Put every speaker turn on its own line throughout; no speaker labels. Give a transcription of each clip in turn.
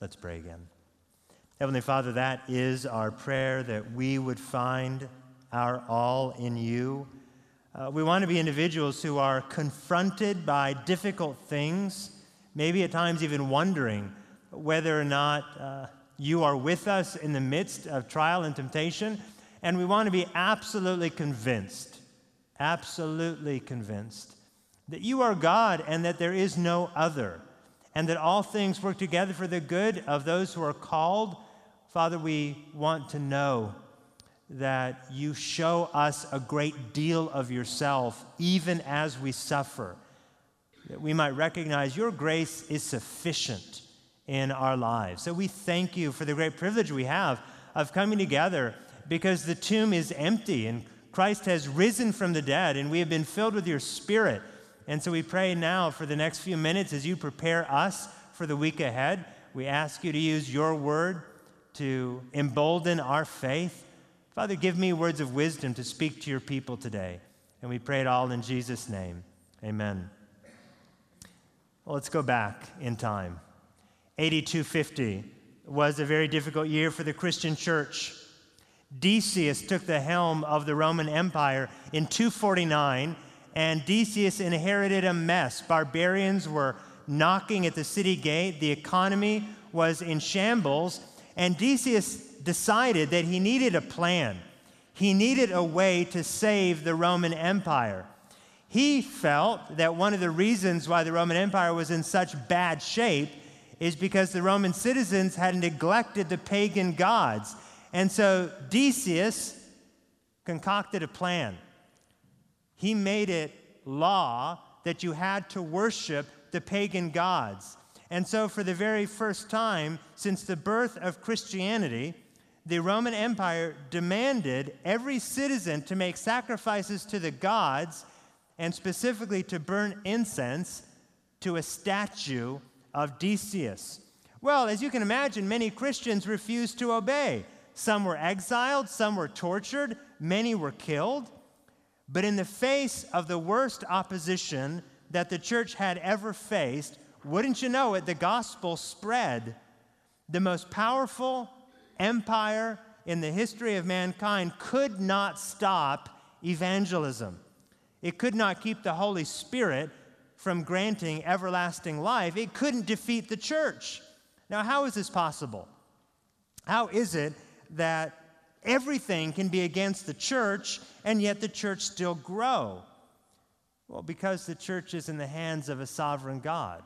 Let's pray again. Heavenly Father, that is our prayer that we would find our all in you. Uh, we want to be individuals who are confronted by difficult things, maybe at times even wondering whether or not uh, you are with us in the midst of trial and temptation. And we want to be absolutely convinced, absolutely convinced that you are God and that there is no other, and that all things work together for the good of those who are called. Father, we want to know that you show us a great deal of yourself even as we suffer, that we might recognize your grace is sufficient in our lives. So we thank you for the great privilege we have of coming together because the tomb is empty and Christ has risen from the dead and we have been filled with your spirit. And so we pray now for the next few minutes as you prepare us for the week ahead. We ask you to use your word to embolden our faith. Father, give me words of wisdom to speak to your people today. And we pray it all in Jesus' name. Amen. Well, let's go back in time. 8250 was a very difficult year for the Christian church. Decius took the helm of the Roman Empire in 249 and Decius inherited a mess. Barbarians were knocking at the city gate, the economy was in shambles, and Decius decided that he needed a plan. He needed a way to save the Roman Empire. He felt that one of the reasons why the Roman Empire was in such bad shape is because the Roman citizens had neglected the pagan gods. And so Decius concocted a plan he made it law that you had to worship the pagan gods. And so, for the very first time since the birth of Christianity, the Roman Empire demanded every citizen to make sacrifices to the gods and specifically to burn incense to a statue of Decius. Well, as you can imagine, many Christians refused to obey. Some were exiled, some were tortured, many were killed. But in the face of the worst opposition that the church had ever faced, wouldn't you know it, the gospel spread. The most powerful empire in the history of mankind could not stop evangelism. It could not keep the Holy Spirit from granting everlasting life. It couldn't defeat the church. Now, how is this possible? How is it that everything can be against the church and yet the church still grow? Well, because the church is in the hands of a sovereign God.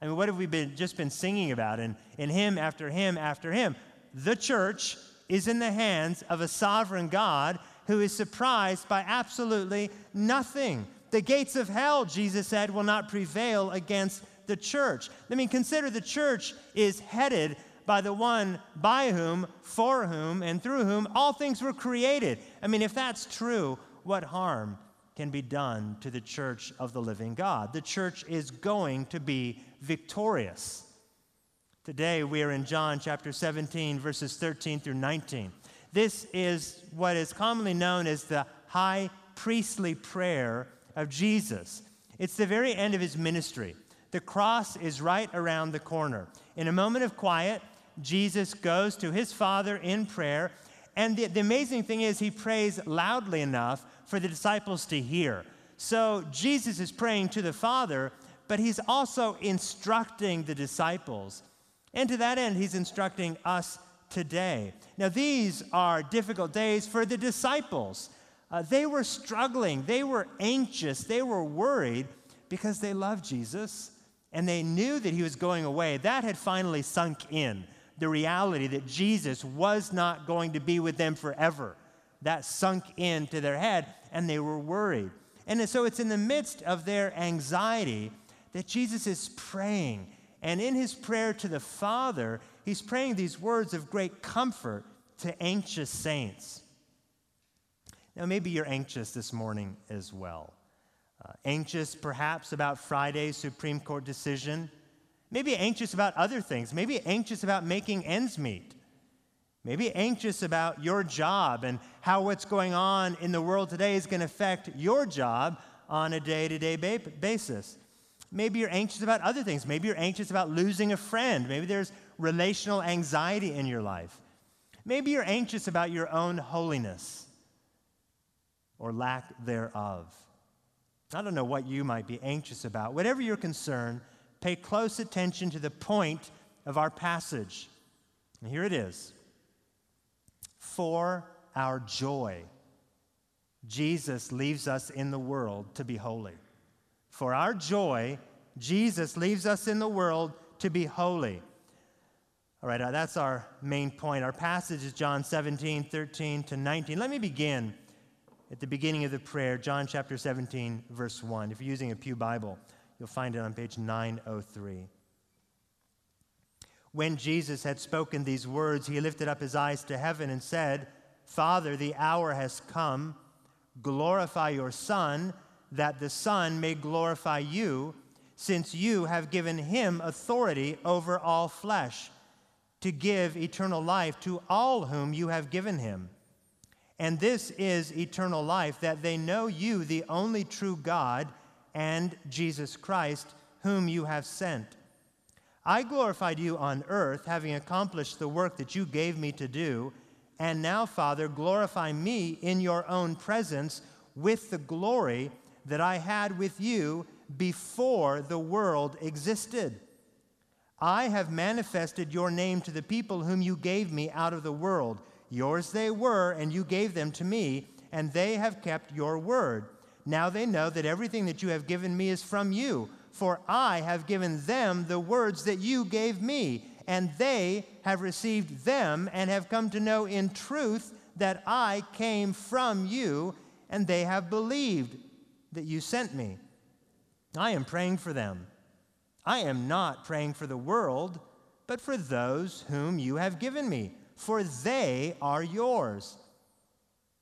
I mean, what have we been, just been singing about in, in hymn after hymn after hymn? The church is in the hands of a sovereign God who is surprised by absolutely nothing. The gates of hell, Jesus said, will not prevail against the church. I mean, consider the church is headed by the one by whom, for whom, and through whom all things were created. I mean, if that's true, what harm can be done to the church of the living God? The church is going to be victorious. Today we are in John chapter 17, verses 13 through 19. This is what is commonly known as the high priestly prayer of Jesus. It's the very end of his ministry. The cross is right around the corner. In a moment of quiet, Jesus goes to his Father in prayer. And the, the amazing thing is, he prays loudly enough for the disciples to hear. So Jesus is praying to the Father, but he's also instructing the disciples. And to that end, he's instructing us today. Now, these are difficult days for the disciples. Uh, they were struggling, they were anxious, they were worried because they loved Jesus and they knew that he was going away. That had finally sunk in the reality that Jesus was not going to be with them forever. That sunk into their head, and they were worried. And so it's in the midst of their anxiety that Jesus is praying. And in his prayer to the Father, he's praying these words of great comfort to anxious saints. Now, maybe you're anxious this morning as well. Uh, anxious perhaps about Friday's Supreme Court decision Maybe anxious about other things. Maybe anxious about making ends meet. Maybe anxious about your job and how what's going on in the world today is going to affect your job on a day to day basis. Maybe you're anxious about other things. Maybe you're anxious about losing a friend. Maybe there's relational anxiety in your life. Maybe you're anxious about your own holiness or lack thereof. I don't know what you might be anxious about. Whatever your concern, pay close attention to the point of our passage. And here it is For our joy, Jesus leaves us in the world to be holy. For our joy, Jesus leaves us in the world to be holy. All right, uh, that's our main point. Our passage is John 17, 13 to 19. Let me begin at the beginning of the prayer, John chapter 17, verse 1. If you're using a Pew Bible, you'll find it on page 903. When Jesus had spoken these words, he lifted up his eyes to heaven and said, Father, the hour has come. Glorify your Son, that the Son may glorify you, since you have given him authority over all flesh to give eternal life to all whom you have given him. And this is eternal life, that they know you, the only true God, and Jesus Christ, whom you have sent. I glorified you on earth, having accomplished the work that you gave me to do. And now, Father, glorify me in your own presence with the glory that I had with you before the world existed. I have manifested your name to the people whom you gave me out of the world. Yours they were, and you gave them to me, and they have kept your word. Now they know that everything that you have given me is from you, for I have given them the words that you gave me, and they have received them and have come to know in truth that I came from you, and they have believed that you sent me. I am praying for them. I am not praying for the world, but for those whom you have given me, for they are yours.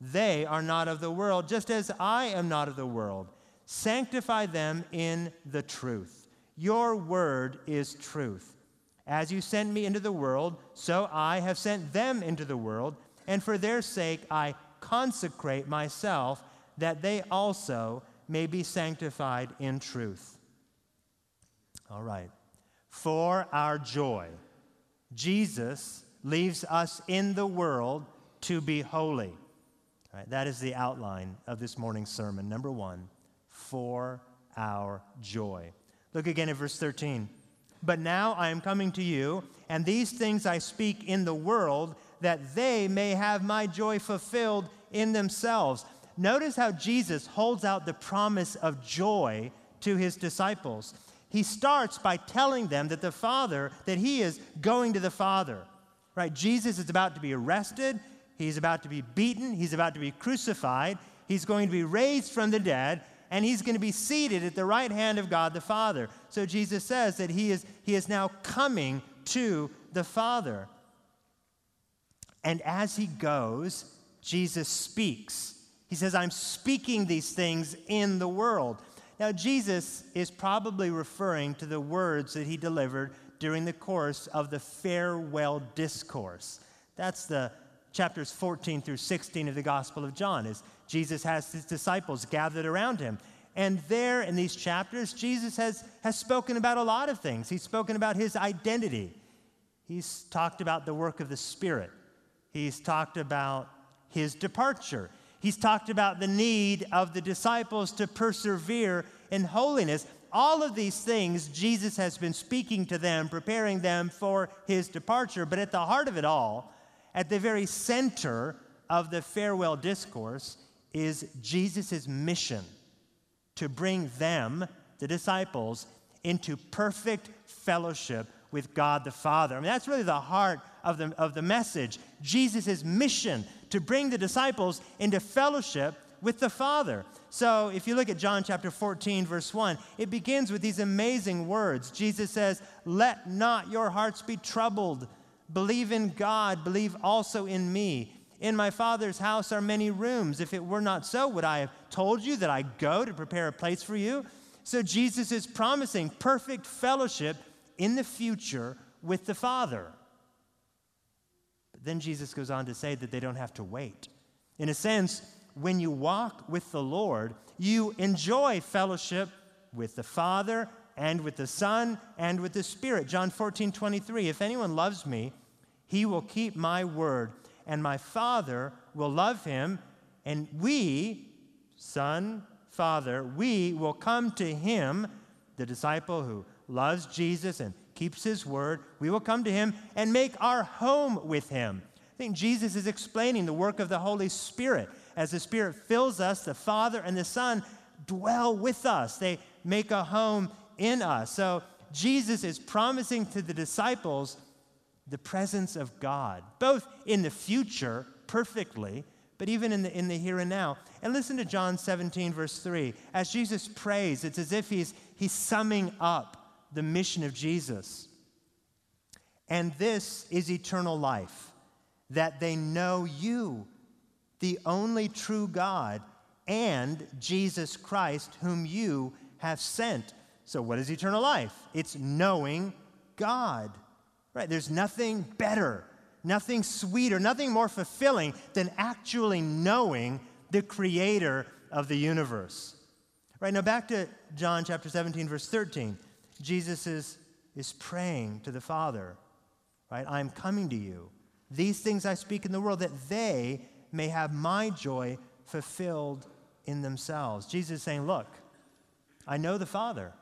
They are not of the world, just as I am not of the world. Sanctify them in the truth. Your word is truth. As you sent me into the world, so I have sent them into the world, and for their sake I consecrate myself, that they also may be sanctified in truth. All right. For our joy Jesus leaves us in the world to be holy. Right, that is the outline of this morning's sermon. Number one, for our joy. Look again at verse 13. But now I am coming to you, and these things I speak in the world, that they may have my joy fulfilled in themselves. Notice how Jesus holds out the promise of joy to his disciples he starts by telling them that the Father, that he is going to the Father. Right? Jesus is about to be arrested, he's about to be beaten, he's about to be crucified, he's going to be raised from the dead, and he's going to be seated at the right hand of God the Father. So Jesus says that he is, he is now coming to the Father. And as he goes, Jesus speaks. He says, I'm speaking these things in the world. Now, Jesus is probably referring to the words that he delivered during the course of the farewell discourse. That's the chapters 14 through 16 of the Gospel of John, as Jesus has his disciples gathered around him. And there in these chapters, Jesus has, has spoken about a lot of things. He's spoken about his identity. He's talked about the work of the Spirit. He's talked about his departure. He's talked about the need of the disciples to persevere in holiness. all of these things, Jesus has been speaking to them, preparing them for his departure. But at the heart of it all, at the very center of the farewell discourse, is Jesus' mission to bring them, the disciples, into perfect fellowship with God the Father. I mean, that's really the heart of the, of the message. Jesus' mission to bring the disciples into fellowship with the Father. So if you look at John chapter 14, verse 1, it begins with these amazing words. Jesus says, Let not your hearts be troubled. Believe in God, believe also in me. In my Father's house are many rooms. If it were not so, would I have told you that I go to prepare a place for you? So Jesus is promising perfect fellowship in the future with the Father. But then Jesus goes on to say that they don't have to wait. In a sense, when you walk with the Lord, you enjoy fellowship with the Father and with the Son and with the Spirit. John 14, 23. If anyone loves me, he will keep my word, and my Father will love him, and we, Son, Father, we will come to him, the disciple who loves Jesus and keeps his word. We will come to him and make our home with him. I think Jesus is explaining the work of the Holy Spirit as the Spirit fills us, the Father and the Son dwell with us. They make a home in us. So Jesus is promising to the disciples the presence of God, both in the future perfectly, but even in the, in the here and now. And listen to John 17, verse 3. As Jesus prays, it's as if he's, he's summing up the mission of Jesus. And this is eternal life, that they know you, the only true God, and Jesus Christ, whom you have sent. So, what is eternal life? It's knowing God. Right? There's nothing better, nothing sweeter, nothing more fulfilling than actually knowing the creator of the universe. Right now, back to John chapter 17, verse 13. Jesus is, is praying to the Father, right? I'm coming to you. These things I speak in the world that they may have my joy fulfilled in themselves. Jesus is saying, Look, I know the Father.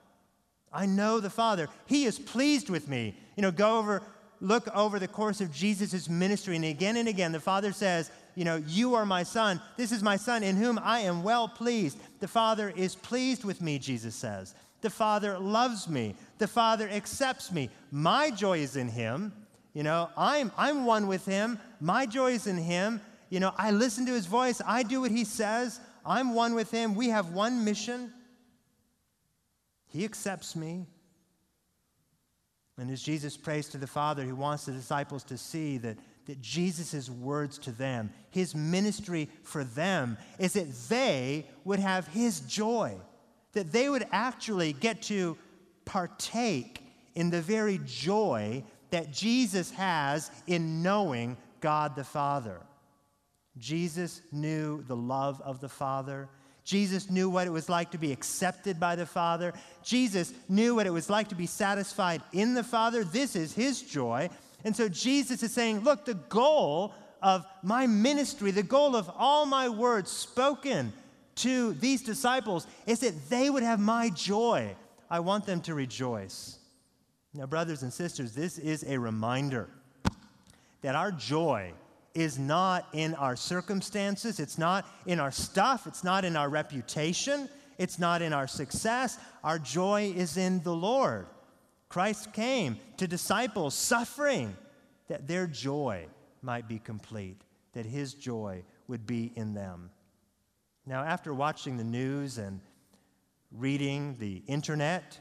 I know the Father. He is pleased with me. You know, go over, look over the course of Jesus' ministry, and again and again, the Father says, You know, you are my Son. This is my Son in whom I am well pleased. The Father is pleased with me, Jesus says. The Father loves me. The Father accepts me. My joy is in Him. You know, I'm, I'm one with Him. My joy is in Him. You know, I listen to his voice, I do what he says, I'm one with him, we have one mission. He accepts me. And as Jesus prays to the Father, he wants the disciples to see that, that Jesus' words to them, his ministry for them, is that they would have his joy, that they would actually get to partake in the very joy that Jesus has in knowing God the Father. Jesus knew the love of the Father. Jesus knew what it was like to be accepted by the Father. Jesus knew what it was like to be satisfied in the Father. This is his joy. And so Jesus is saying, Look, the goal of my ministry, the goal of all my words spoken to these disciples is that they would have my joy. I want them to rejoice. Now, brothers and sisters, this is a reminder that our joy is not in our circumstances, it's not in our stuff, it's not in our reputation, it's not in our success. Our joy is in the Lord. Christ came to disciples suffering that their joy might be complete, that his joy would be in them. Now, after watching the news and reading the internet,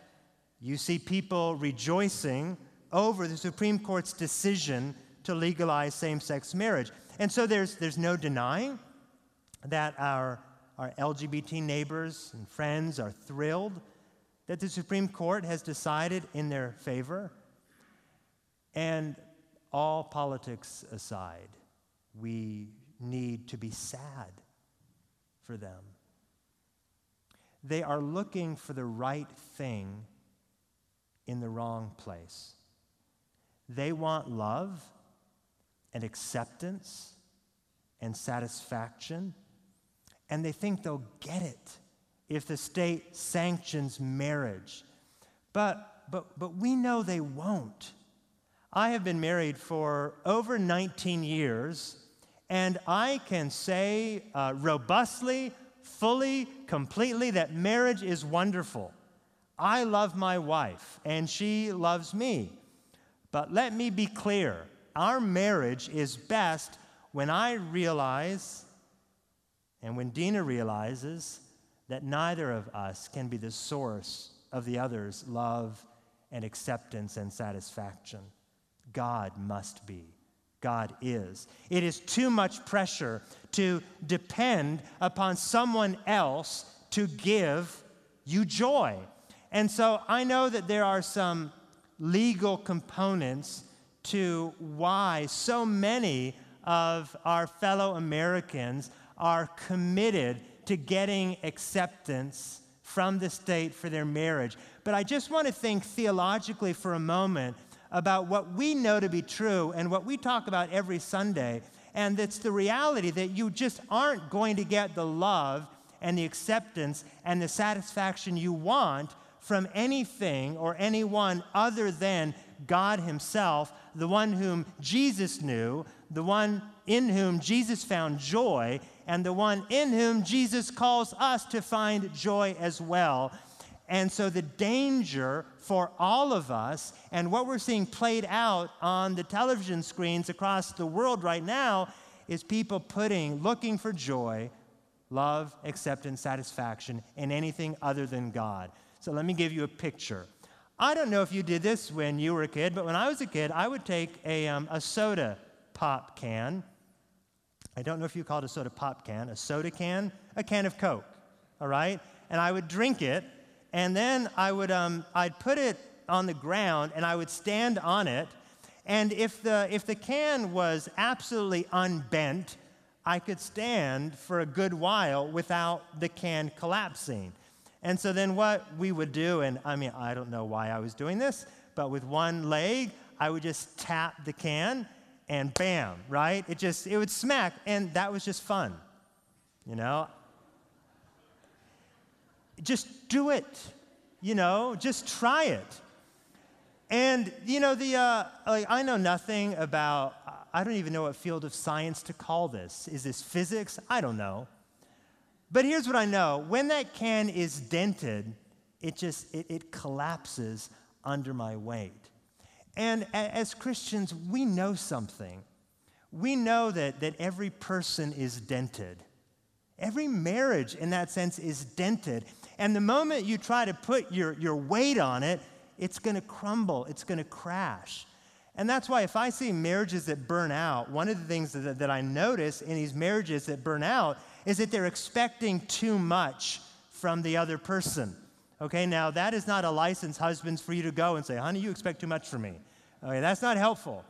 you see people rejoicing over the Supreme Court's decision to legalize same sex marriage. And so there's, there's no denying that our, our LGBT neighbors and friends are thrilled that the Supreme Court has decided in their favor. And all politics aside, we need to be sad for them. They are looking for the right thing in the wrong place. They want love and acceptance and satisfaction, and they think they'll get it if the state sanctions marriage. But, but, but we know they won't. I have been married for over 19 years, and I can say uh, robustly, fully, completely that marriage is wonderful. I love my wife, and she loves me. But let me be clear our marriage is best when I realize and when Dina realizes that neither of us can be the source of the other's love and acceptance and satisfaction. God must be. God is. It is too much pressure to depend upon someone else to give you joy. And so I know that there are some legal components to why so many of our fellow Americans are committed to getting acceptance from the state for their marriage. But I just want to think theologically for a moment about what we know to be true and what we talk about every Sunday. And it's the reality that you just aren't going to get the love and the acceptance and the satisfaction you want from anything or anyone other than God Himself, the one whom Jesus knew, the one in whom Jesus found joy, and the one in whom Jesus calls us to find joy as well. And so, the danger for all of us, and what we're seeing played out on the television screens across the world right now, is people putting, looking for joy, love, acceptance, satisfaction in anything other than God. So, let me give you a picture. I don't know if you did this when you were a kid, but when I was a kid, I would take a, um, a soda pop can I don't know if you call it a soda pop can, a soda can, a can of Coke, all right? And I would drink it, and then I would, um, I'd put it on the ground and I would stand on it. And if the, if the can was absolutely unbent, I could stand for a good while without the can collapsing. And so then what we would do, and I mean, I don't know why I was doing this, but with one leg, I would just tap the can and bam, right? It just, it would smack, and that was just fun, you know? Just do it, you know, just try it. And, you know, the, uh, like, I know nothing about, I don't even know what field of science to call this. Is this physics? I don't know. But here's what I know when that can is dented, it just, it, it collapses under my weight. And as Christians, we know something. We know that, that every person is dented. Every marriage, in that sense, is dented. And the moment you try to put your, your weight on it, it's going to crumble, it's going to crash. And that's why, if I see marriages that burn out, one of the things that, that I notice in these marriages that burn out is that they're expecting too much from the other person. Okay, now that is not a license, husbands, for you to go and say, honey, you expect too much from me. Okay, that's not helpful.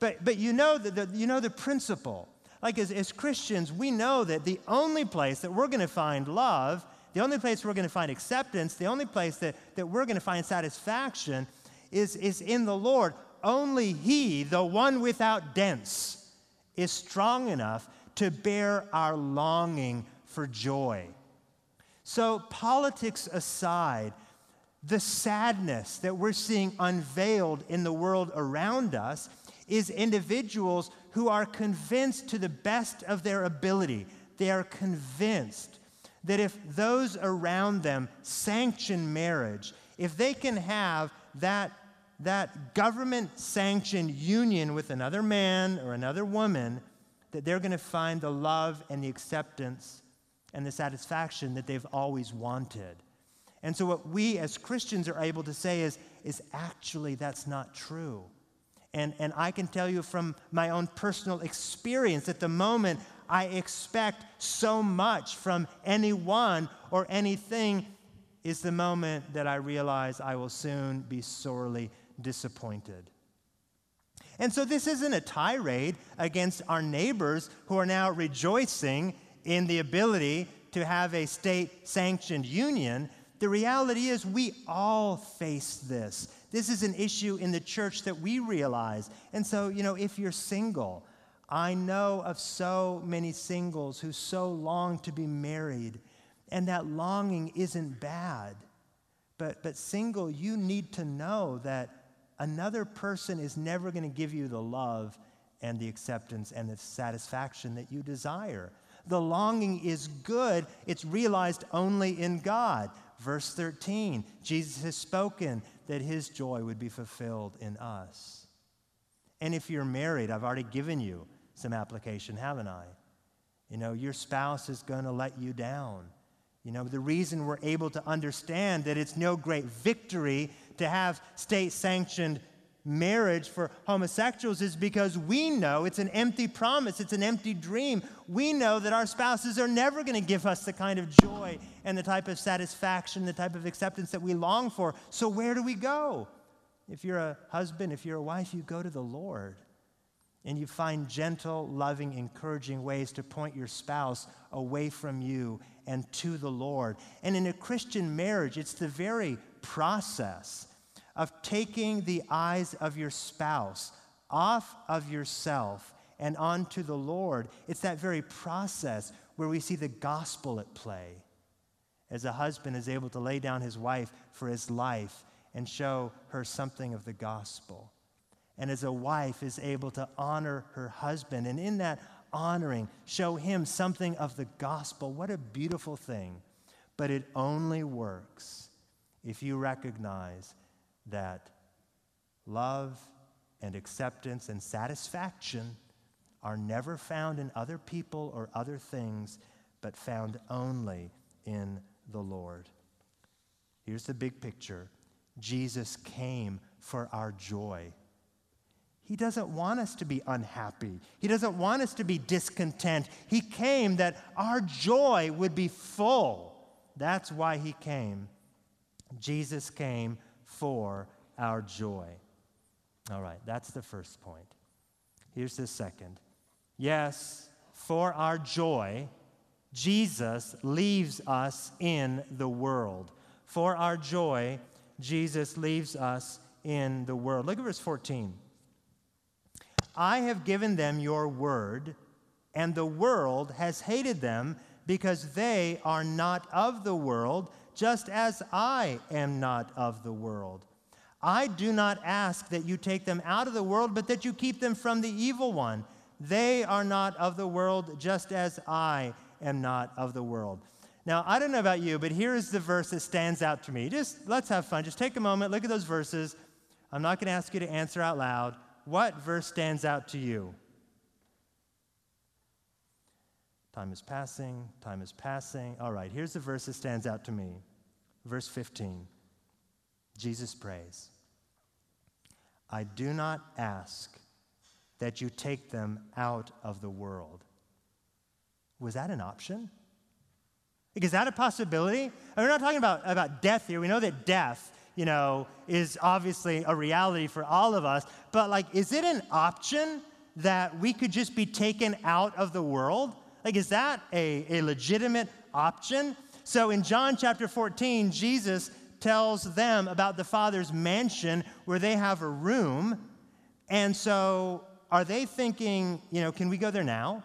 But, but you, know the, the, you know the principle. Like as, as Christians, we know that the only place that we're going to find love, the only place we're going to find acceptance, the only place that, that we're going to find satisfaction is, is in the Lord. Only He, the one without dents, is strong enough to bear our longing for joy. So, politics aside, the sadness that we're seeing unveiled in the world around us is individuals who are convinced to the best of their ability. They are convinced that if those around them sanction marriage, if they can have that, that government sanctioned union with another man or another woman, that they're going to find the love and the acceptance and the satisfaction that they've always wanted. And so, what we as Christians are able to say is, is actually that's not true. And, and I can tell you from my own personal experience at the moment, I expect so much from anyone or anything is the moment that I realize I will soon be sorely disappointed. And so, this isn't a tirade against our neighbors who are now rejoicing in the ability to have a state sanctioned union. The reality is, we all face this. This is an issue in the church that we realize. And so, you know, if you're single, I know of so many singles who so long to be married. And that longing isn't bad. But, but single, you need to know that another person is never going to give you the love and the acceptance and the satisfaction that you desire. The longing is good, it's realized only in God. Verse 13 Jesus has spoken that his joy would be fulfilled in us. And if you're married, I've already given you some application, haven't I? You know, your spouse is going to let you down. You know, the reason we're able to understand that it's no great victory to have state sanctioned marriage for homosexuals is because we know it's an empty promise, it's an empty dream. We know that our spouses are never going to give us the kind of joy and the type of satisfaction, the type of acceptance that we long for. So, where do we go? If you're a husband, if you're a wife, you go to the Lord and you find gentle, loving, encouraging ways to point your spouse away from you and to the Lord. And in a Christian marriage, it's the very process of taking the eyes of your spouse off of yourself and onto the Lord. It's that very process where we see the gospel at play. As a husband is able to lay down his wife for his life and show her something of the gospel. And as a wife is able to honor her husband, and in that honoring, show him something of the gospel. What a beautiful thing. But it only works if you recognize that love and acceptance and satisfaction are never found in other people or other things, but found only in the Lord. Here's the big picture Jesus came for our joy. He doesn't want us to be unhappy. He doesn't want us to be discontent. He came that our joy would be full. That's why He came. Jesus came for our joy. All right, that's the first point. Here's the second. Yes, for our joy, Jesus leaves us in the world. For our joy, Jesus leaves us in the world. Look at verse 14. I have given them your word, and the world has hated them because they are not of the world just as I am not of the world. I do not ask that you take them out of the world, but that you keep them from the evil one. They are not of the world, just as I am not of the world. Now, I don't know about you, but here is the verse that stands out to me. Just let's have fun. Just take a moment, look at those verses. I'm not going to ask you to answer out loud. What verse stands out to you? Time is passing, time is passing. All right, here's the verse that stands out to me. Verse 15. Jesus prays, I do not ask that you take them out of the world. Was that an option? Is that a possibility? we're not talking about, about death here. We know that death, you know, is obviously a reality for all of us. But, like, is it an option that we could just be taken out of the world? Like, is that a, a legitimate option? So in John chapter 14, Jesus tells them about the Father's mansion where they have a room. And so are they thinking, you know, can we go there now?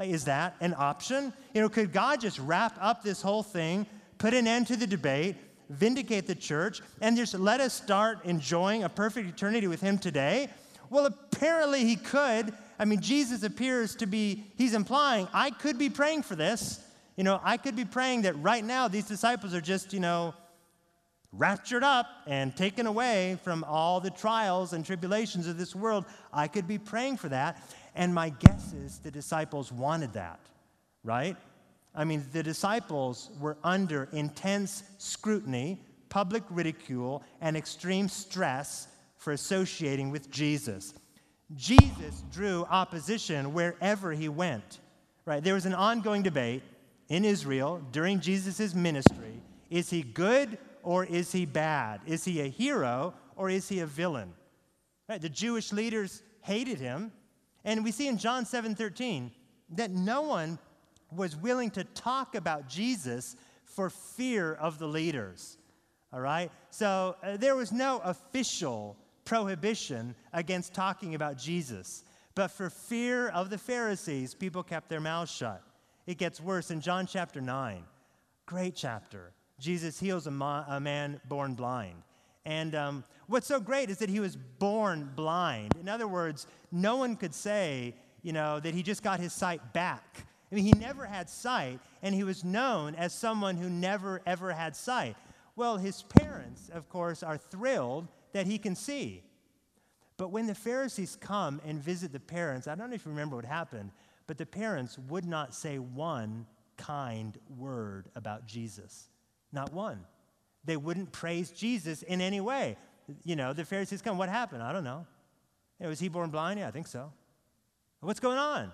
Is that an option? You know, could God just wrap up this whole thing, put an end to the debate, vindicate the church, and just let us start enjoying a perfect eternity with Him today? Well, apparently He could I mean, Jesus appears to be, he's implying, I could be praying for this. You know, I could be praying that right now these disciples are just, you know, raptured up and taken away from all the trials and tribulations of this world. I could be praying for that. And my guess is the disciples wanted that, right? I mean, the disciples were under intense scrutiny, public ridicule, and extreme stress for associating with Jesus. Jesus drew opposition wherever he went. Right? There was an ongoing debate in Israel during Jesus' ministry. Is he good or is he bad? Is he a hero or is he a villain? Right? The Jewish leaders hated him. And we see in John 7 13 that no one was willing to talk about Jesus for fear of the leaders. All right? So uh, there was no official prohibition against talking about Jesus. But for fear of the Pharisees, people kept their mouths shut. It gets worse in John chapter 9. great chapter. Jesus heals a, ma- a man born blind. And um, what's so great is that he was born blind. In other words, no one could say, you know, that he just got his sight back. I mean, he never had sight, and he was known as someone who never, ever had sight. Well, his parents, of course, are thrilled that he can see. But when the Pharisees come and visit the parents, I don't know if you remember what happened, but the parents would not say one kind word about Jesus. Not one. They wouldn't praise Jesus in any way. You know, the Pharisees come, what happened? I don't know. was he born blind? Yeah, I think so. What's going on?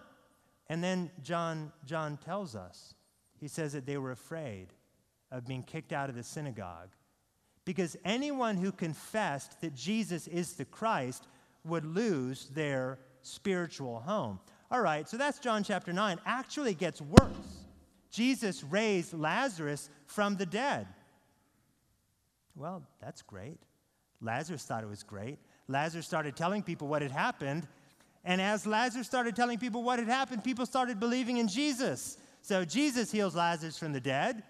And then John, John tells us, he says that they were afraid of being kicked out of the synagogue because anyone who confessed that Jesus is the Christ would lose their spiritual home. All right, so that's John chapter 9. Actually gets worse. Jesus raised Lazarus from the dead. Well, that's great. Lazarus thought it was great. Lazarus started telling people what had happened. And as Lazarus started telling people what had happened, people started believing in Jesus. So Jesus heals Lazarus from the dead.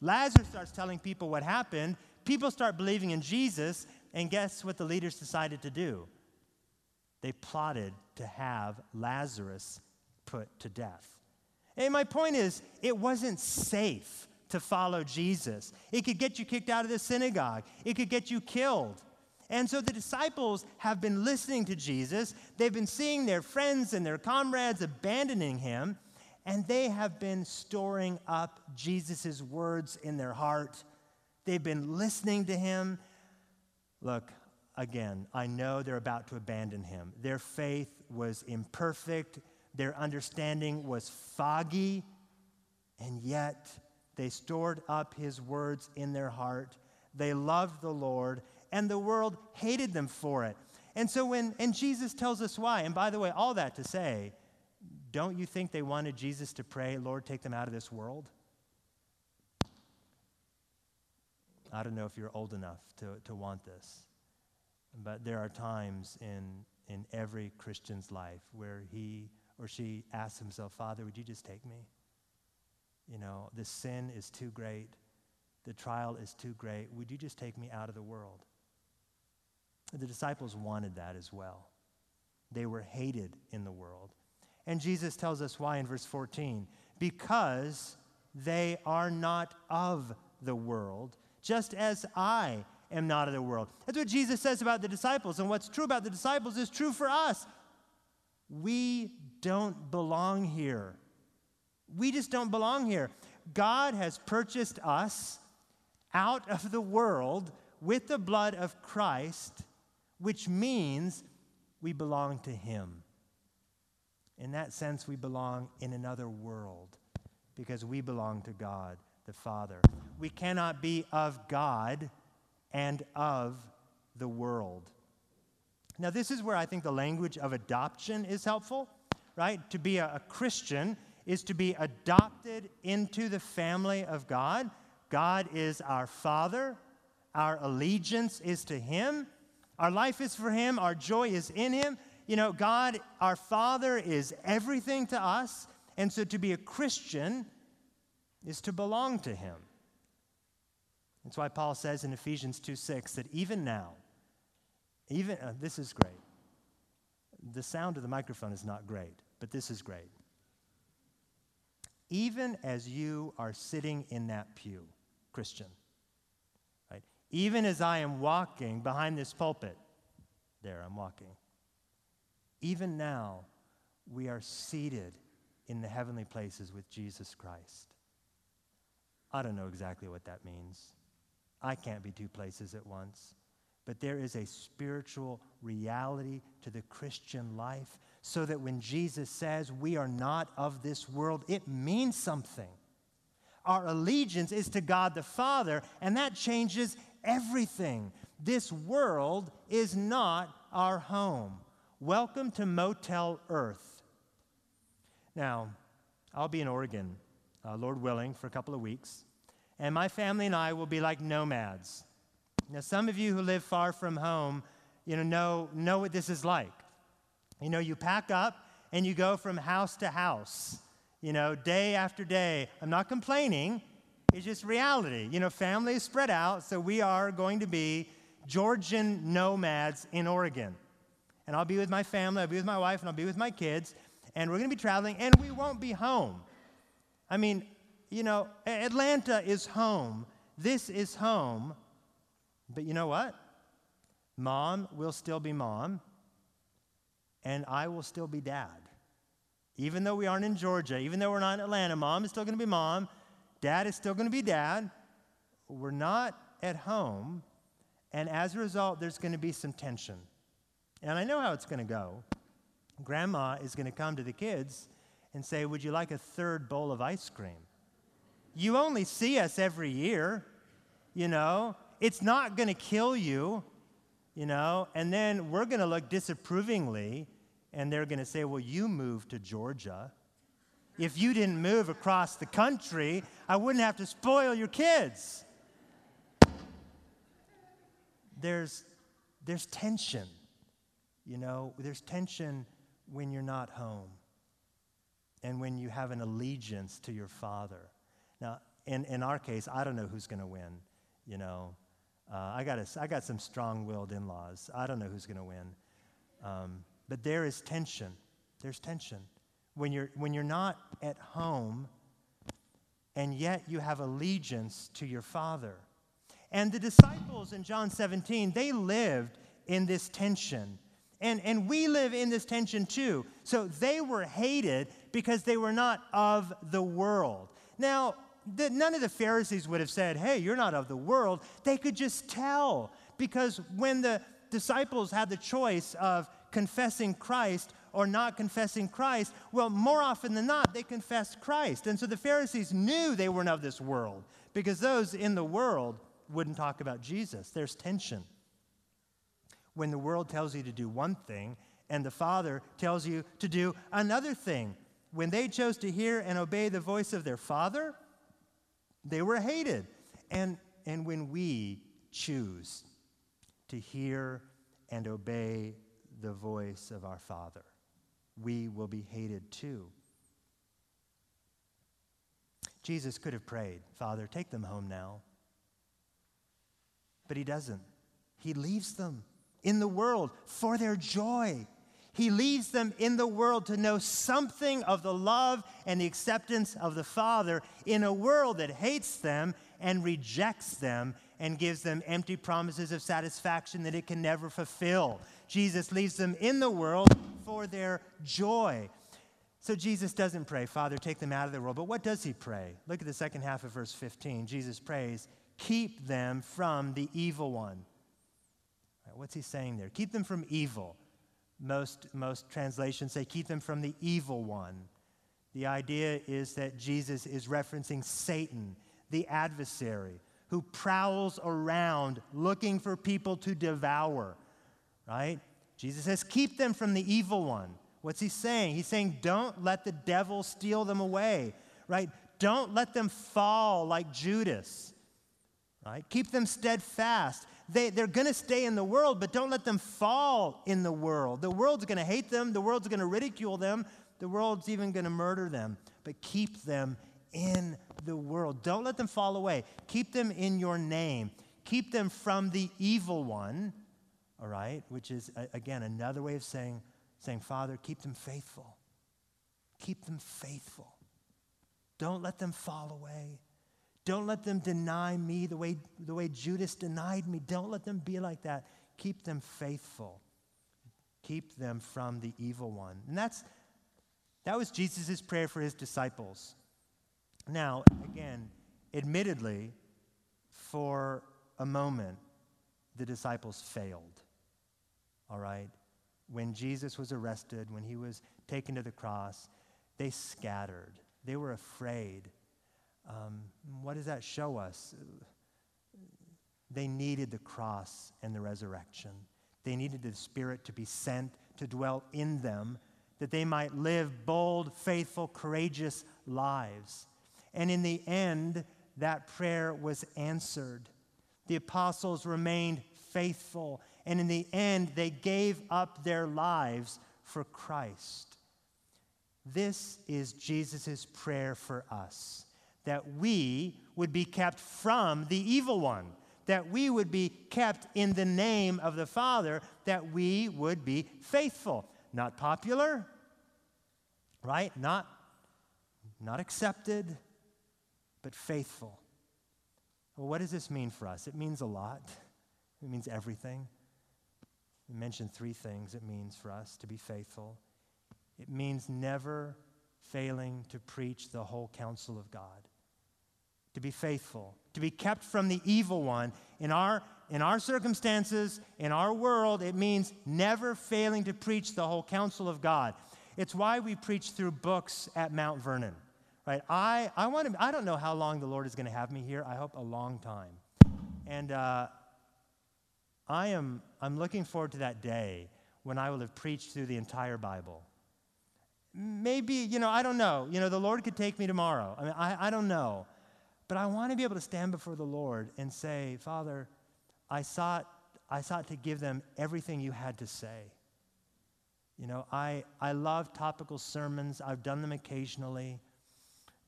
Lazarus starts telling people what happened. People start believing in Jesus. And guess what the leaders decided to do? They plotted to have Lazarus put to death. And my point is, it wasn't safe to follow Jesus. It could get you kicked out of the synagogue, it could get you killed. And so the disciples have been listening to Jesus. They've been seeing their friends and their comrades abandoning him, and they have been storing up Jesus' words in their heart. They've been listening to him. Look, again, I know they're about to abandon him. Their faith was imperfect, their understanding was foggy, and yet they stored up his words in their heart. They loved the Lord, and the world hated them for it. And so when, and Jesus tells us why. And by the way, all that to say, don't you think they wanted Jesus to pray, Lord, take them out of this world? I don't know if you're old enough to, to want this, but there are times in, in every Christian's life where he or she asks himself, Father, would you just take me? You know, the sin is too great. The trial is too great. Would you just take me out of the world? The disciples wanted that as well. They were hated in the world. And Jesus tells us why in verse 14 because they are not of the world, just as I am not of the world. That's what Jesus says about the disciples. And what's true about the disciples is true for us. We don't belong here. We just don't belong here. God has purchased us out of the world with the blood of Christ, which means we belong to Him. In that sense, we belong in another world because we belong to God the Father. We cannot be of God and of the world. Now, this is where I think the language of adoption is helpful, right? To be a, a Christian is to be adopted into the family of God. God is our Father. Our allegiance is to Him. Our life is for Him. Our joy is in Him. You know, God, our Father, is everything to us. And so to be a Christian is to belong to Him. That's why Paul says in Ephesians 2 6 that even now, even, uh, this is great. The sound of the microphone is not great, but this is great even as you are sitting in that pew, Christian, right? Even as I am walking behind this pulpit, there I'm walking. Even now, we are seated in the heavenly places with Jesus Christ. I don't know exactly what that means. I can't be two places at once. But there is a spiritual reality to the Christian life so that when Jesus says we are not of this world, it means something. Our allegiance is to God the Father, and that changes everything. This world is not our home. Welcome to Motel Earth. Now, I'll be in Oregon, uh, Lord willing, for a couple of weeks, and my family and I will be like nomads. Now, some of you who live far from home, you know, know, know what this is like. You know, you pack up and you go from house to house, you know, day after day. I'm not complaining, It's just reality. You know, family is spread out, so we are going to be Georgian nomads in Oregon. And I'll be with my family, I'll be with my wife, and I'll be with my kids, and we're going to be traveling, and we won't be home. I mean, you know, Atlanta is home. This is home. But you know what? Mom will still be mom, and I will still be dad. Even though we aren't in Georgia, even though we're not in Atlanta, mom is still going to be mom, dad is still going to be dad. We're not at home, and as a result, there's going to be some tension. And I know how it's going to go. Grandma is going to come to the kids and say, Would you like a third bowl of ice cream? You only see us every year, you know. It's not going to kill you, you know. And then we're going to look disapprovingly, and they're going to say, Well, you moved to Georgia. If you didn't move across the country, I wouldn't have to spoil your kids. There's, there's tension, you know, there's tension when you're not home and when you have an allegiance to your father. Now, in, in our case, I don't know who's going to win, you know. Uh, I, got a, I got some strong willed in laws. I don't know who's going to win. Um, but there is tension. There's tension. When you're, when you're not at home and yet you have allegiance to your father. And the disciples in John 17, they lived in this tension. And, and we live in this tension too. So they were hated because they were not of the world. Now, the, none of the Pharisees would have said, Hey, you're not of the world. They could just tell because when the disciples had the choice of confessing Christ or not confessing Christ, well, more often than not, they confessed Christ. And so the Pharisees knew they weren't of this world because those in the world wouldn't talk about Jesus. There's tension. When the world tells you to do one thing and the Father tells you to do another thing, when they chose to hear and obey the voice of their Father, they were hated. And, and when we choose to hear and obey the voice of our Father, we will be hated too. Jesus could have prayed, Father, take them home now. But he doesn't. He leaves them in the world for their joy. He leaves them in the world to know something of the love and the acceptance of the Father in a world that hates them and rejects them and gives them empty promises of satisfaction that it can never fulfill. Jesus leaves them in the world for their joy. So Jesus doesn't pray, Father, take them out of the world. But what does he pray? Look at the second half of verse 15. Jesus prays, Keep them from the evil one. What's he saying there? Keep them from evil. Most, most translations say, Keep them from the evil one. The idea is that Jesus is referencing Satan, the adversary, who prowls around looking for people to devour right? Jesus says, keep them from the evil one. What's he saying? He's saying, don't let the devil steal them away, right? Don't let them fall like Judas, right? Keep them steadfast. They, they're going to stay in the world, but don't let them fall in the world. The world's going to hate them, the world's going to ridicule them, the world's even going to murder them, but keep them in the world. Don't let them fall away. Keep them in your name. Keep them from the evil one all right? Which is, again, another way of saying, saying, Father, keep them faithful. Keep them faithful. Don't let them fall away. Don't let them deny me the way, the way Judas denied me. Don't let them be like that. Keep them faithful. Keep them from the evil one. And that's, that was Jesus' prayer for his disciples. Now, again, admittedly, for a moment, the disciples failed all right? When Jesus was arrested, when he was taken to the cross, they scattered. They were afraid. Um, what does that show us? They needed the cross and the resurrection. They needed the Spirit to be sent to dwell in them, that they might live bold, faithful, courageous lives. And in the end, that prayer was answered. The apostles remained faithful and in the end, they gave up their lives for Christ. This is Jesus' prayer for us that we would be kept from the evil one, that we would be kept in the name of the Father, that we would be faithful. Not popular, right? Not, not accepted, but faithful. Well, what does this mean for us? It means a lot. It means everything. We mentioned three things it means for us to be faithful. It means never failing to preach the whole counsel of God, to be faithful, to be kept from the evil one. In our, in our circumstances, in our world, it means never failing to preach the whole counsel of God. It's why we preach through books at Mount Vernon. Right? I, I, want to, I don't know how long the Lord is going to have me here. I hope a long time. And uh, I am I'm looking forward to that day when I will have preached through the entire Bible. Maybe, you know, I don't know. You know, the Lord could take me tomorrow. I mean, I, I don't know. But I want to be able to stand before the Lord and say, Father, I sought, I sought to give them everything you had to say. You know, I, I love topical sermons, I've done them occasionally.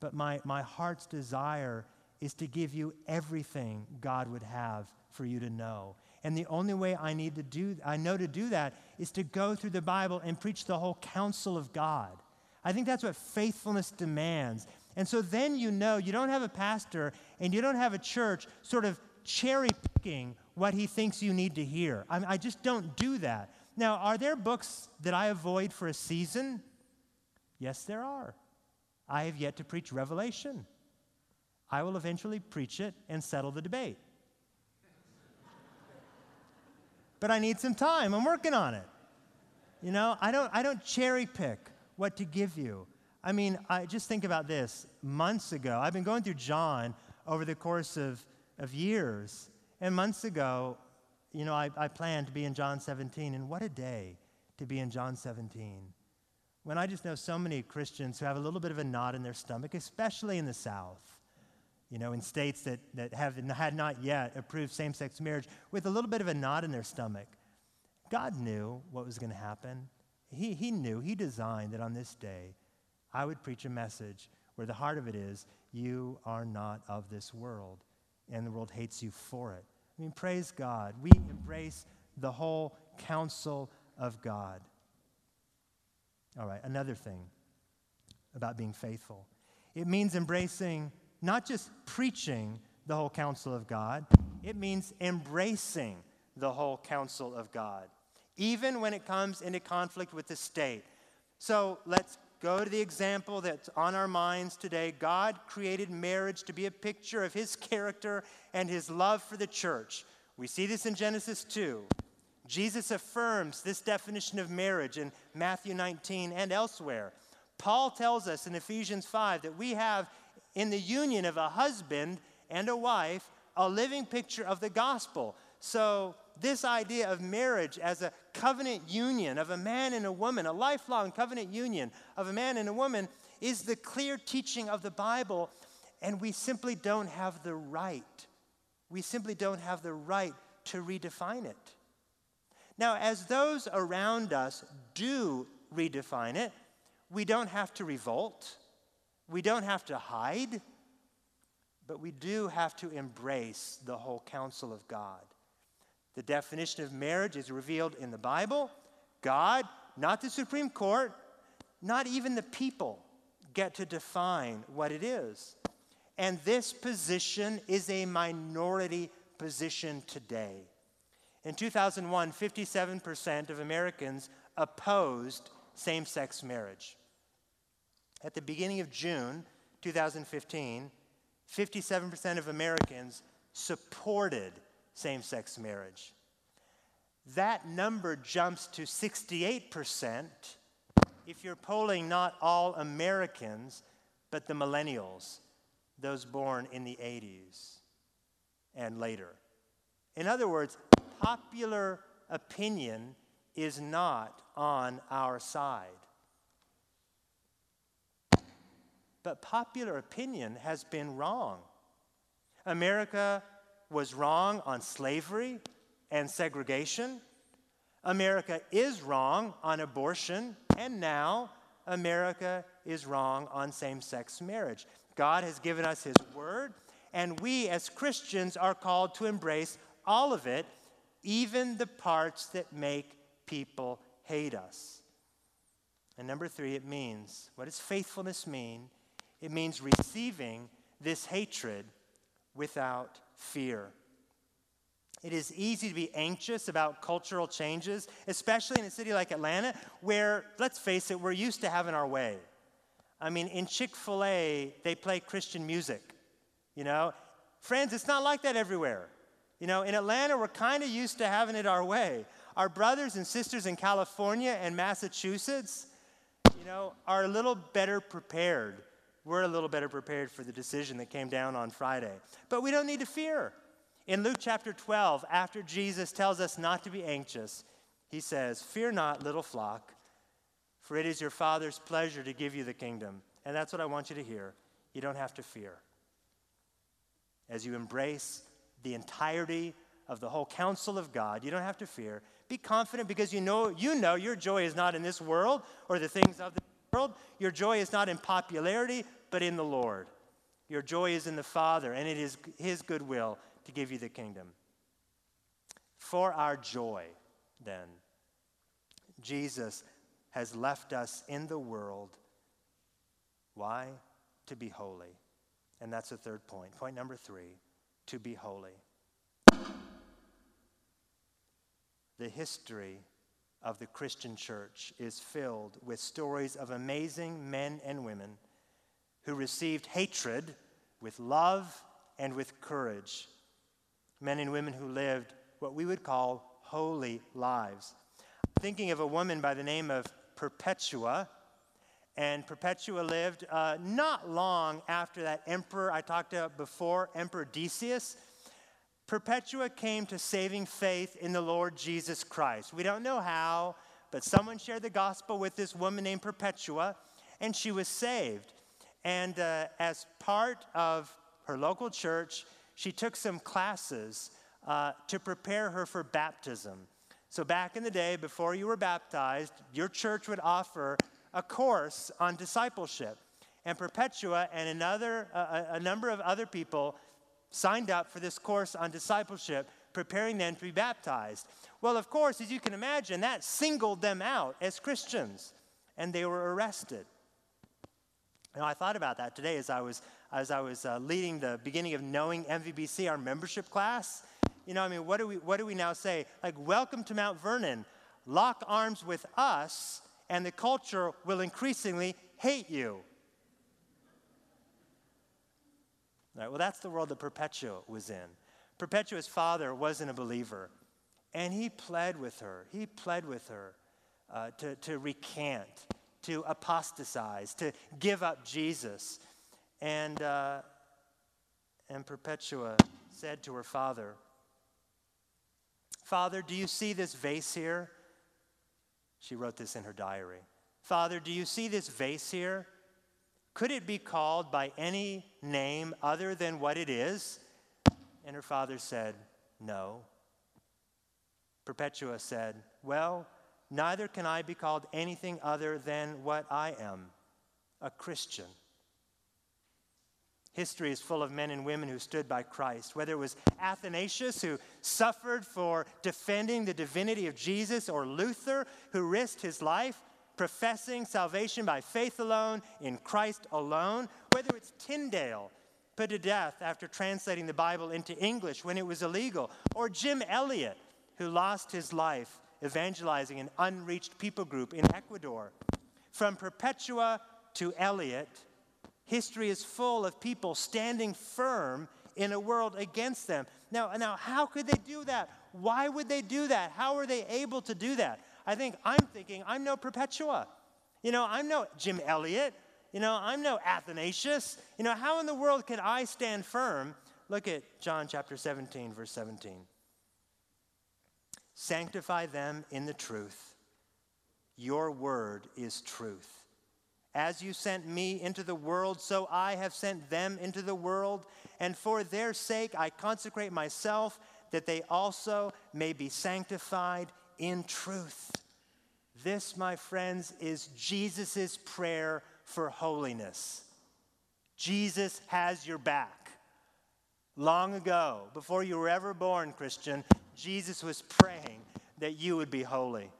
But my, my heart's desire is to give you everything God would have for you to know. And the only way I need to do I know to do that is to go through the Bible and preach the whole counsel of God. I think that's what faithfulness demands. And so then you know you don't have a pastor and you don't have a church sort of cherry picking what he thinks you need to hear. I, I just don't do that. Now, are there books that I avoid for a season? Yes, there are. I have yet to preach Revelation. I will eventually preach it and settle the debate. but I need some time. I'm working on it. You know, I don't, I don't cherry pick what to give you. I mean, I just think about this. Months ago, I've been going through John over the course of, of years. And months ago, you know, I, I planned to be in John 17, and what a day to be in John 17 when I just know so many Christians who have a little bit of a knot in their stomach, especially in the South, you know, in states that, that have had not yet approved same sex marriage, with a little bit of a knot in their stomach. God knew what was going to happen. He, he knew, He designed that on this day, I would preach a message where the heart of it is, you are not of this world, and the world hates you for it. I mean, praise God. We embrace the whole counsel of God. All right, another thing about being faithful it means embracing, not just preaching the whole counsel of God, it means embracing the whole counsel of God, even when it comes into conflict with the state. So let's go to the example that's on our minds today. God created marriage to be a picture of his character and his love for the church. We see this in Genesis 2. Jesus affirms this definition of marriage in Matthew 19 and elsewhere. Paul tells us in Ephesians 5 that we have in the union of a husband and a wife a living picture of the gospel. So, this idea of marriage as a covenant union of a man and a woman, a lifelong covenant union of a man and a woman, is the clear teaching of the Bible, and we simply don't have the right. We simply don't have the right to redefine it. Now, as those around us do redefine it, we don't have to revolt, we don't have to hide, but we do have to embrace the whole counsel of God. The definition of marriage is revealed in the Bible. God, not the Supreme Court, not even the people get to define what it is. And this position is a minority position today. In 2001, 57% of Americans opposed same sex marriage. At the beginning of June 2015, 57% of Americans supported same sex marriage. That number jumps to 68% if you're polling not all Americans, but the millennials, those born in the 80s and later. In other words, popular opinion is not on our side. But popular opinion has been wrong. America was wrong on slavery and segregation. America is wrong on abortion. And now America is wrong on same sex marriage. God has given us His word, and we as Christians are called to embrace all of it, even the parts that make people hate us. And number three, it means what does faithfulness mean? It means receiving this hatred without fear. It is easy to be anxious about cultural changes, especially in a city like Atlanta, where, let's face it, we're used to having our way. I mean, in Chick fil A, they play Christian music, you know? Friends, it's not like that everywhere. You know, in Atlanta, we're kind of used to having it our way. Our brothers and sisters in California and Massachusetts, you know, are a little better prepared. We're a little better prepared for the decision that came down on Friday. But we don't need to fear. In Luke chapter 12, after Jesus tells us not to be anxious, he says, Fear not, little flock, for it is your Father's pleasure to give you the kingdom. And that's what I want you to hear. You don't have to fear. As you embrace the entirety of the whole counsel of God, you don't have to fear. Be confident because you know, you know your joy is not in this world or the things of the world. Your joy is not in popularity, but in the Lord. Your joy is in the Father, and it is His goodwill to give you the kingdom. For our joy, then, Jesus has left us in the world. Why? To be holy. And that's the third point. Point number three to be holy. The history of the Christian church is filled with stories of amazing men and women who received hatred with love and with courage men and women who lived what we would call holy lives. Thinking of a woman by the name of Perpetua, and Perpetua lived uh, not long after that emperor I talked about before, Emperor Decius. Perpetua came to saving faith in the Lord Jesus Christ. We don't know how, but someone shared the gospel with this woman named Perpetua, and she was saved. And uh, as part of her local church, she took some classes uh, to prepare her for baptism. So, back in the day, before you were baptized, your church would offer a course on discipleship. And Perpetua and another, uh, a number of other people signed up for this course on discipleship, preparing them to be baptized. Well, of course, as you can imagine, that singled them out as Christians, and they were arrested. Now, I thought about that today as I was as I was uh, leading the beginning of Knowing MVBC, our membership class. You know, I mean, what do we, what do we now say? Like, welcome to Mount Vernon. Lock arms with us, and the culture will increasingly hate you. All right, well, that's the world that Perpetua was in. Perpetua's father wasn't a believer, and he pled with her. He pled with her uh, to, to recant, to apostatize, to give up Jesus. And, uh, and Perpetua said to her father, Father, do you see this vase here? She wrote this in her diary. Father, do you see this vase here? Could it be called by any name other than what it is? And her father said, No. Perpetua said, Well, neither can I be called anything other than what I am a Christian. History is full of men and women who stood by Christ, whether it was Athanasius, who suffered for defending the divinity of Jesus, or Luther, who risked his life professing salvation by faith alone, in Christ alone, whether it's Tyndale, put to death after translating the Bible into English when it was illegal, or Jim Elliot, who lost his life evangelizing an unreached people group in Ecuador. From Perpetua to Elliot, History is full of people standing firm in a world against them. Now, now, how could they do that? Why would they do that? How are they able to do that? I think I'm thinking I'm no Perpetua. You know, I'm no Jim Elliot. You know, I'm no Athanasius. You know, how in the world can I stand firm? Look at John chapter 17, verse 17. Sanctify them in the truth. Your word is truth. As you sent me into the world, so I have sent them into the world. And for their sake I consecrate myself, that they also may be sanctified in truth. This, my friends, is Jesus' prayer for holiness. Jesus has your back. Long ago, before you were ever born, Christian, Jesus was praying that you would be holy.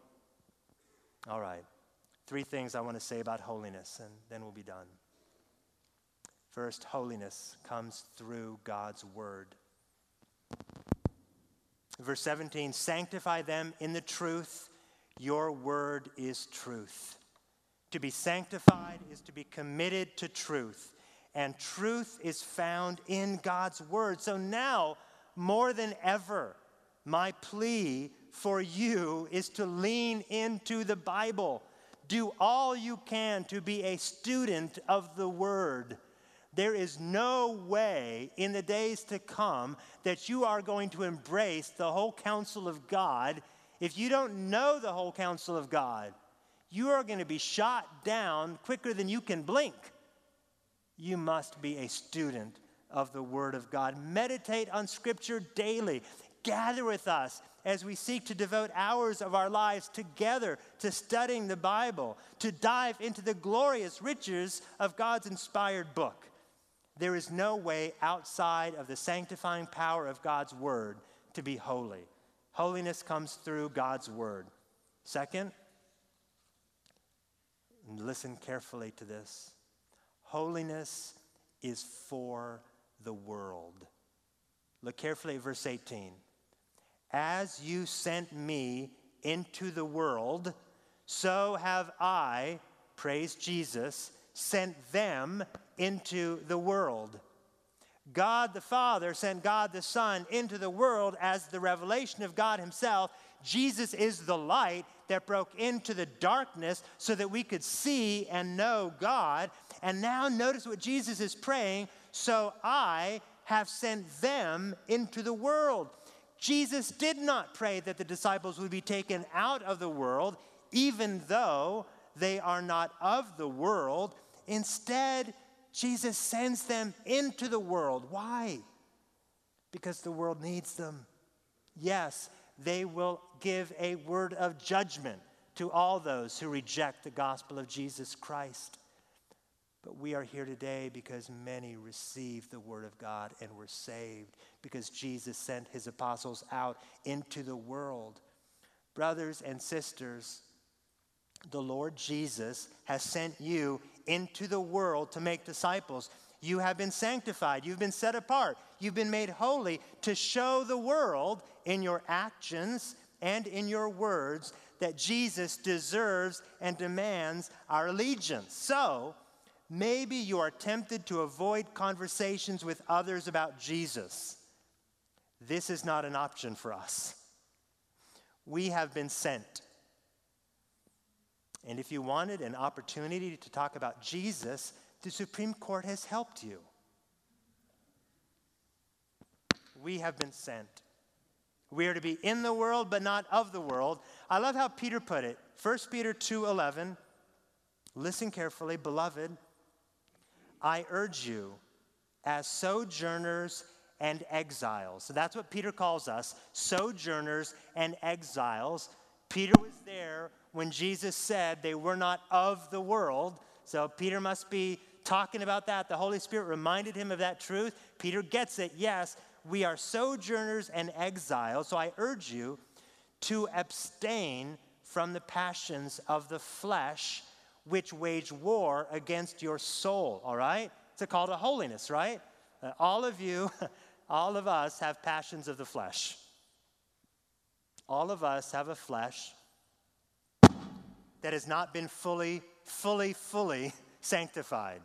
All right, three things I want to say about holiness, and then we'll be done. First, holiness comes through God's word. Verse 17 Sanctify them in the truth, your word is truth. To be sanctified is to be committed to truth, and truth is found in God's word. So now, more than ever, my plea for you is to lean into the Bible. Do all you can to be a student of the Word. There is no way in the days to come that you are going to embrace the whole counsel of God if you don't know the whole counsel of God. You are going to be shot down quicker than you can blink. You must be a student of the Word of God. Meditate on Scripture daily. Gather with us as we seek to devote hours of our lives together to studying the Bible, to dive into the glorious riches of God's inspired book. There is no way outside of the sanctifying power of God's Word to be holy. Holiness comes through God's Word. Second, listen carefully to this holiness is for the world. Look carefully at verse 18. As you sent me into the world, so have I, praise Jesus, sent them into the world. God the Father sent God the Son into the world as the revelation of God Himself. Jesus is the light that broke into the darkness so that we could see and know God. And now notice what Jesus is praying. So I have sent them into the world. Jesus did not pray that the disciples would be taken out of the world, even though they are not of the world. Instead, Jesus sends them into the world. Why? Because the world needs them. Yes, they will give a word of judgment to all those who reject the gospel of Jesus Christ. But we are here today because many received the word of God and were saved because Jesus sent his apostles out into the world. Brothers and sisters, the Lord Jesus has sent you into the world to make disciples. You have been sanctified, you've been set apart, you've been made holy to show the world in your actions and in your words that Jesus deserves and demands our allegiance. So, maybe you are tempted to avoid conversations with others about Jesus. This is not an option for us. We have been sent. And if you wanted an opportunity to talk about Jesus, the Supreme Court has helped you. We have been sent. We are to be in the world but not of the world. I love how Peter put it. 1 Peter 2:11. Listen carefully, beloved. I urge you as sojourners and exiles. So that's what Peter calls us, sojourners and exiles. Peter was there when Jesus said they were not of the world. So Peter must be talking about that. The Holy Spirit reminded him of that truth. Peter gets it. Yes, we are sojourners and exiles. So I urge you to abstain from the passions of the flesh which wage war against your soul, all right? It's a call to holiness, right? Uh, all of you, all of us have passions of the flesh. All of us have a flesh that has not been fully, fully, fully sanctified.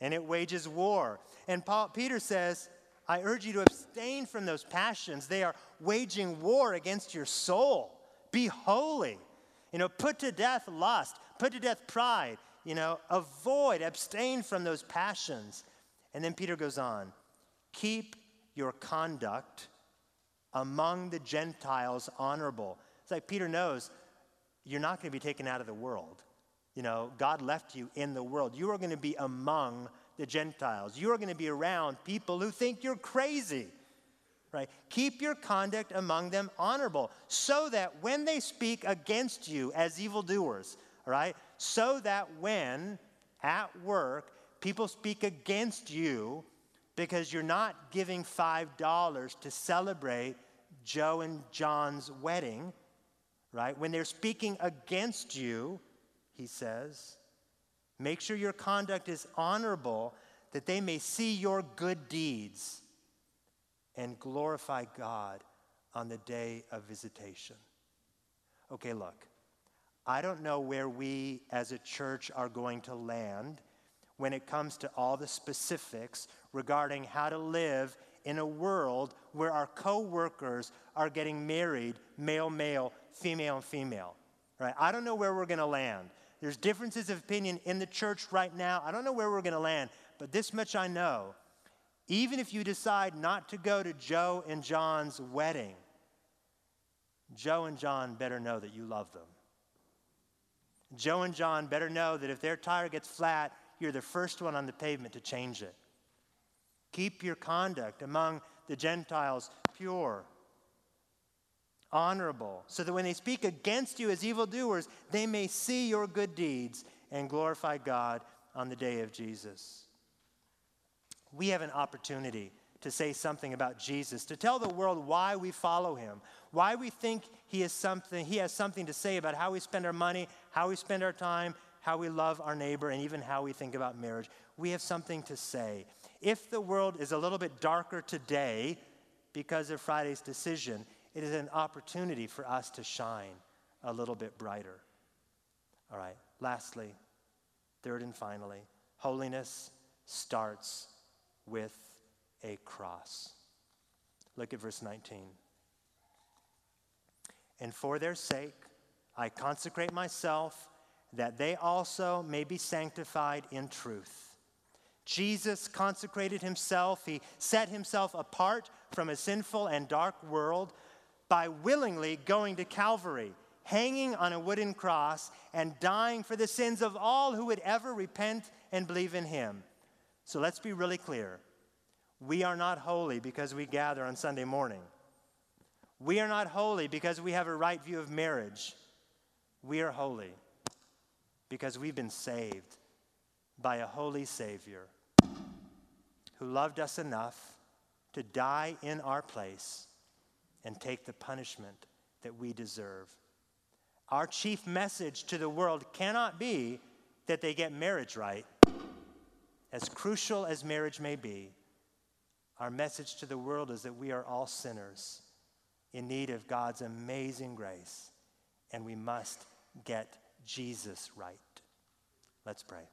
And it wages war. And Paul, Peter says, I urge you to abstain from those passions. They are waging war against your soul. Be holy. You know, put to death lust, put to death pride. You know, avoid, abstain from those passions. And then Peter goes on keep your conduct among the Gentiles honorable. It's like Peter knows you're not going to be taken out of the world. You know, God left you in the world. You are going to be among the Gentiles. You are going to be around people who think you're crazy. Right? Keep your conduct among them honorable, so that when they speak against you as evildoers, right? So that when at work, people speak against you because you're not giving $5 to celebrate Joe and John's wedding, right? When they're speaking against you, he says, make sure your conduct is honorable that they may see your good deeds and glorify God on the day of visitation. Okay, look, I don't know where we as a church are going to land when it comes to all the specifics regarding how to live in a world where our co-workers are getting married male male female and female right? I don't know where we're going to land. There's differences of opinion in the church right now. I don't know where we're going to land but this much i know. Even if you decide not to go to joe and john's wedding joe and john better know that you love them. Joe and john better know that if their tire gets flat you're the first one on the pavement to change it. Keep your conduct among the Gentiles pure, honorable, so that when they speak against you as evildoers, they may see your good deeds and glorify God on the day of Jesus. We have an opportunity to say something about Jesus, to tell the world why we follow him, why we think he is something he has something to say about how we spend our money, how we spend our time, how we love our neighbor, and even how we think about marriage. We have something to say. If the world is a little bit darker today because of Friday's decision, it is an opportunity for us to shine a little bit brighter. All right, lastly, third and finally, holiness starts with a cross. Look at verse 19. And for their sake, I consecrate myself that they also may be sanctified in truth. Jesus consecrated himself, he set himself apart from a sinful and dark world by willingly going to Calvary, hanging on a wooden cross, and dying for the sins of all who would ever repent and believe in him. So let's be really clear. We are not holy because we gather on Sunday morning. We are not holy because we have a right view of marriage. We are holy because we've been saved by a holy Savior who loved us enough to die in our place and take the punishment that we deserve. Our chief message to the world cannot be that they get marriage right. As crucial as marriage may be, our message to the world is that we are all sinners in need of God's amazing grace, and we must get Jesus right. Let's pray.